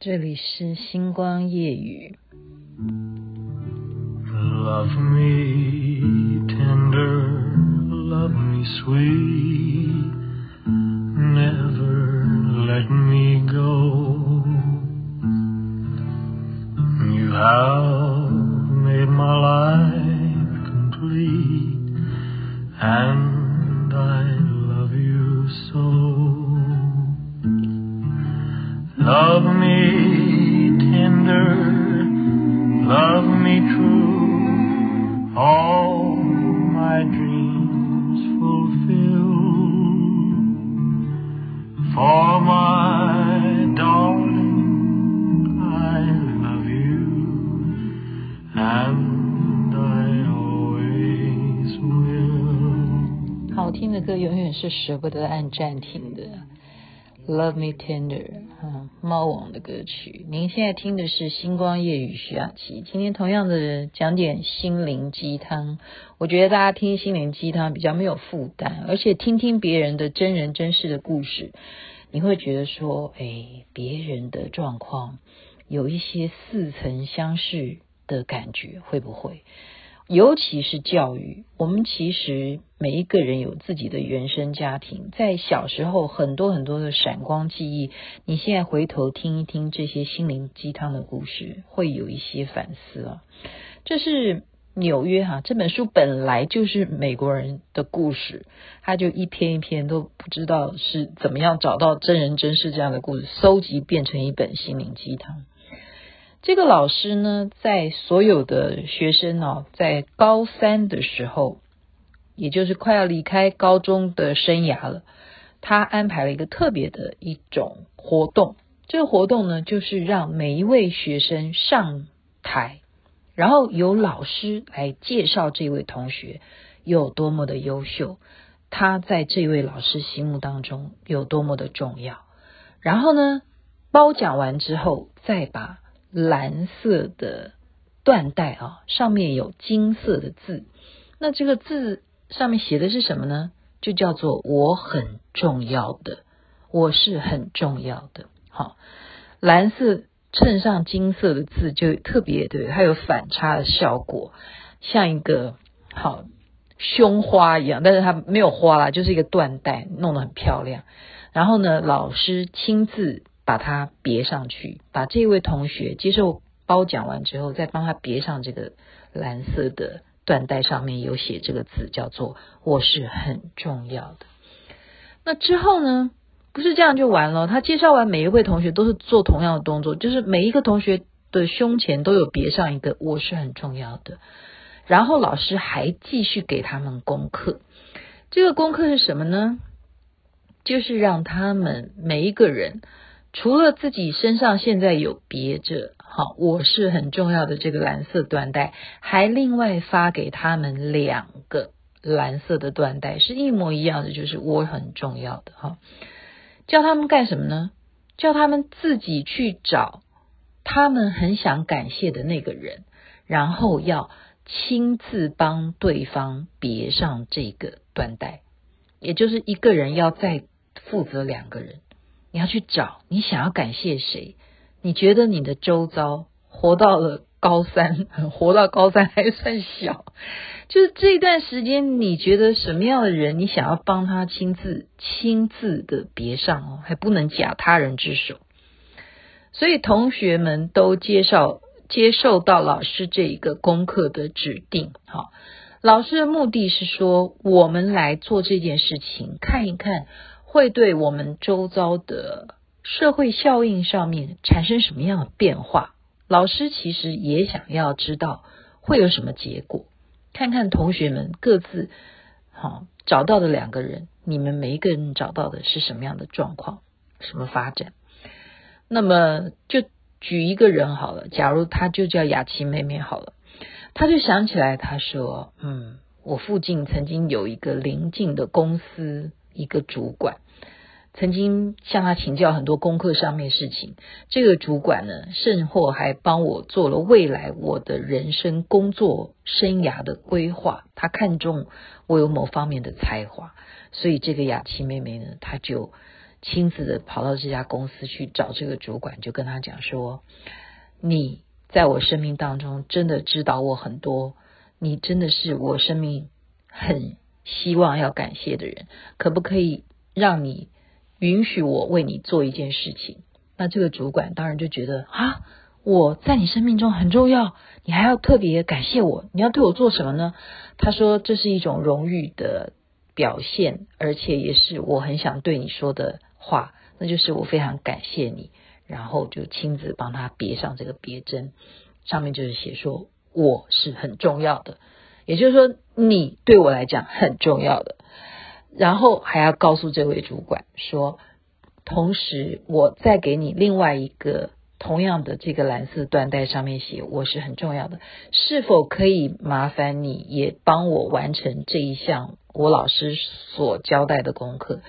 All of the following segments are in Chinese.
这里是星光夜语。Love me tender, love me sweet, never let me go. You have made my life 歌永远是舍不得按暂停的。Love Me Tender，嗯，猫王的歌曲。您现在听的是星光夜雨徐雅琪。今天同样的讲点心灵鸡汤，我觉得大家听心灵鸡汤比较没有负担，而且听听别人的真人真事的故事，你会觉得说，哎，别人的状况有一些似曾相识的感觉，会不会？尤其是教育，我们其实每一个人有自己的原生家庭，在小时候很多很多的闪光记忆。你现在回头听一听这些心灵鸡汤的故事，会有一些反思啊。这是纽约哈，这本书本来就是美国人的故事，他就一篇一篇都不知道是怎么样找到真人真事这样的故事，搜集变成一本心灵鸡汤。这个老师呢，在所有的学生哦，在高三的时候，也就是快要离开高中的生涯了，他安排了一个特别的一种活动。这个活动呢，就是让每一位学生上台，然后由老师来介绍这位同学有多么的优秀，他在这位老师心目当中有多么的重要。然后呢，褒奖完之后，再把蓝色的缎带啊，上面有金色的字。那这个字上面写的是什么呢？就叫做“我很重要的”，我是很重要的。好，蓝色衬上金色的字，就特别对，它有反差的效果，像一个好胸花一样，但是它没有花啦，就是一个缎带，弄得很漂亮。然后呢，老师亲自。把它别上去，把这位同学接受褒奖完之后，再帮他别上这个蓝色的缎带，上面有写这个字，叫做“我是很重要的”。那之后呢，不是这样就完了。他介绍完每一位同学都是做同样的动作，就是每一个同学的胸前都有别上一个“我是很重要的”。然后老师还继续给他们功课，这个功课是什么呢？就是让他们每一个人。除了自己身上现在有别着，好，我是很重要的这个蓝色缎带，还另外发给他们两个蓝色的缎带，是一模一样的，就是我很重要的哈。叫他们干什么呢？叫他们自己去找他们很想感谢的那个人，然后要亲自帮对方别上这个缎带，也就是一个人要再负责两个人。你要去找你想要感谢谁？你觉得你的周遭活到了高三，活到高三还算小，就是这段时间，你觉得什么样的人，你想要帮他亲自亲自的别上哦，还不能假他人之手。所以同学们都接受接受到老师这一个功课的指定，好，老师的目的是说，我们来做这件事情，看一看。会对我们周遭的社会效应上面产生什么样的变化？老师其实也想要知道会有什么结果。看看同学们各自好找到的两个人，你们每一个人找到的是什么样的状况，什么发展？那么就举一个人好了，假如他就叫雅琪妹妹好了，他就想起来，他说：“嗯，我附近曾经有一个邻近的公司。”一个主管。曾经向他请教很多功课上面事情，这个主管呢，甚或还帮我做了未来我的人生工作生涯的规划。他看中我有某方面的才华，所以这个雅琪妹妹呢，她就亲自的跑到这家公司去找这个主管，就跟他讲说：“你在我生命当中真的指导我很多，你真的是我生命很希望要感谢的人，可不可以让你允许我为你做一件事情？”那这个主管当然就觉得啊，我在你生命中很重要，你还要特别感谢我，你要对我做什么呢？他说这是一种荣誉的表现，而且也是我很想对你说的话，那就是我非常感谢你，然后就亲自帮他别上这个别针，上面就是写说我是很重要的，也就是说你对我来讲很重要的，然后还要告诉这位主管说。同时，我再给你另外一个同样的这个蓝色缎带，上面写我是很重要的，是否可以麻烦你也帮我完成这一项我老师所交代的功课？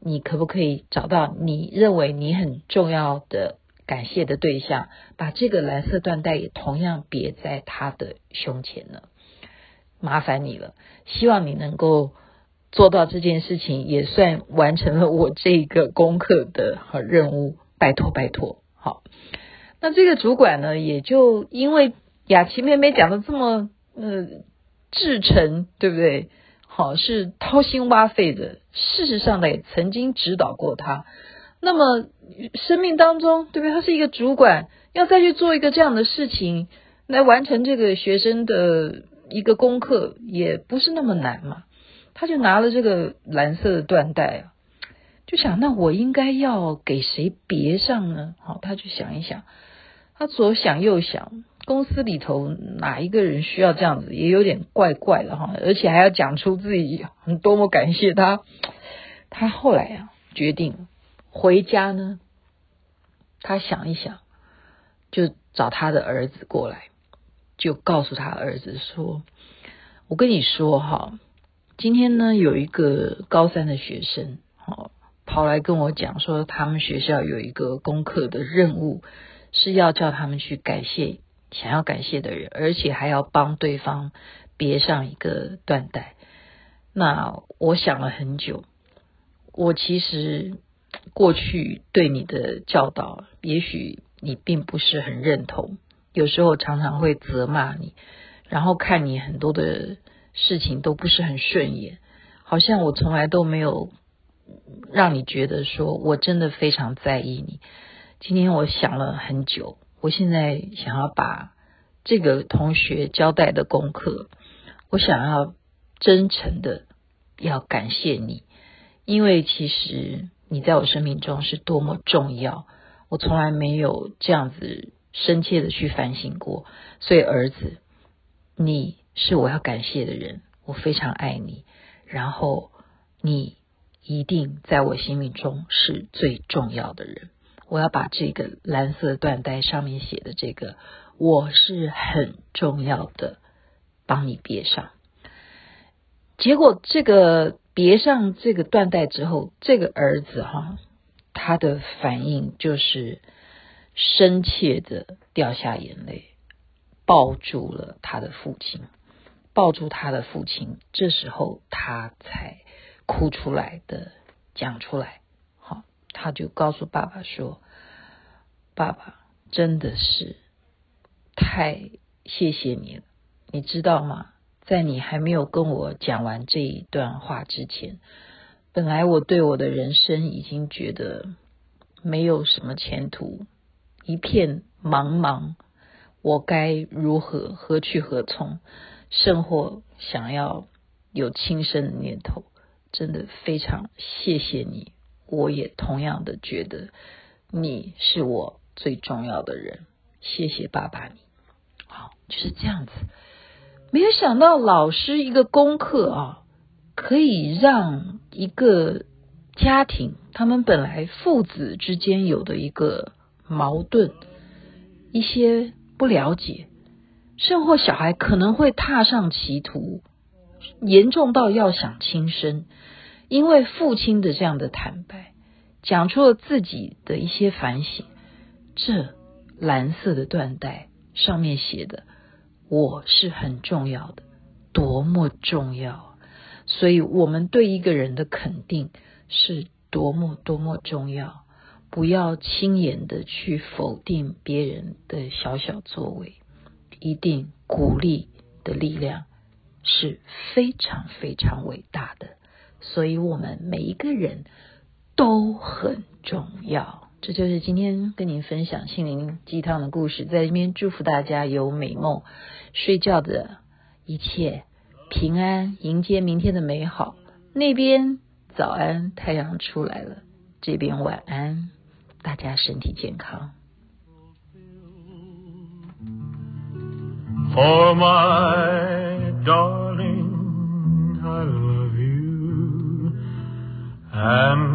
你可不可以找到你认为你很重要的感谢的对象，把这个蓝色缎带也同样别在他的胸前呢？麻烦你了，希望你能够。做到这件事情也算完成了我这个功课的任务，拜托拜托。好，那这个主管呢，也就因为雅琪妹妹讲的这么呃至诚，对不对？好，是掏心挖肺的。事实上呢，也曾经指导过他。那么生命当中，对不对？他是一个主管，要再去做一个这样的事情，来完成这个学生的一个功课，也不是那么难嘛。他就拿了这个蓝色的缎带啊，就想那我应该要给谁别上呢？好，他就想一想，他左想右想，公司里头哪一个人需要这样子，也有点怪怪的哈，而且还要讲出自己多么感谢他。他后来啊，决定回家呢，他想一想，就找他的儿子过来，就告诉他儿子说：“我跟你说哈。”今天呢，有一个高三的学生，哦，跑来跟我讲说，他们学校有一个功课的任务，是要叫他们去感谢想要感谢的人，而且还要帮对方别上一个缎带。那我想了很久，我其实过去对你的教导，也许你并不是很认同，有时候常常会责骂你，然后看你很多的。事情都不是很顺眼，好像我从来都没有让你觉得说我真的非常在意你。今天我想了很久，我现在想要把这个同学交代的功课，我想要真诚的要感谢你，因为其实你在我生命中是多么重要，我从来没有这样子深切的去反省过。所以儿子，你。是我要感谢的人，我非常爱你，然后你一定在我心目中是最重要的人。我要把这个蓝色缎带上面写的这个“我是很重要的”帮你别上。结果这个别上这个缎带之后，这个儿子哈，他的反应就是深切的掉下眼泪，抱住了他的父亲。抱住他的父亲，这时候他才哭出来的，讲出来。好，他就告诉爸爸说：“爸爸真的是太谢谢你了，你知道吗？在你还没有跟我讲完这一段话之前，本来我对我的人生已经觉得没有什么前途，一片茫茫，我该如何何去何从？”甚或想要有轻生的念头，真的非常谢谢你。我也同样的觉得你是我最重要的人。谢谢爸爸你，好，就是这样子。没有想到老师一个功课啊，可以让一个家庭他们本来父子之间有的一个矛盾，一些不了解。甚或小孩可能会踏上歧途，严重到要想轻生，因为父亲的这样的坦白，讲出了自己的一些反省。这蓝色的缎带上面写的“我是很重要的”，多么重要！所以，我们对一个人的肯定是多么多么重要。不要轻言的去否定别人的小小作为，一定鼓励的力量是非常非常伟大的。所以，我们每一个人都很重要。这就是今天跟您分享心灵鸡汤的故事，在这边祝福大家有美梦，睡觉的一切平安，迎接明天的美好。那边早安，太阳出来了；这边晚安。大家身体健康。For my darling, I love you, and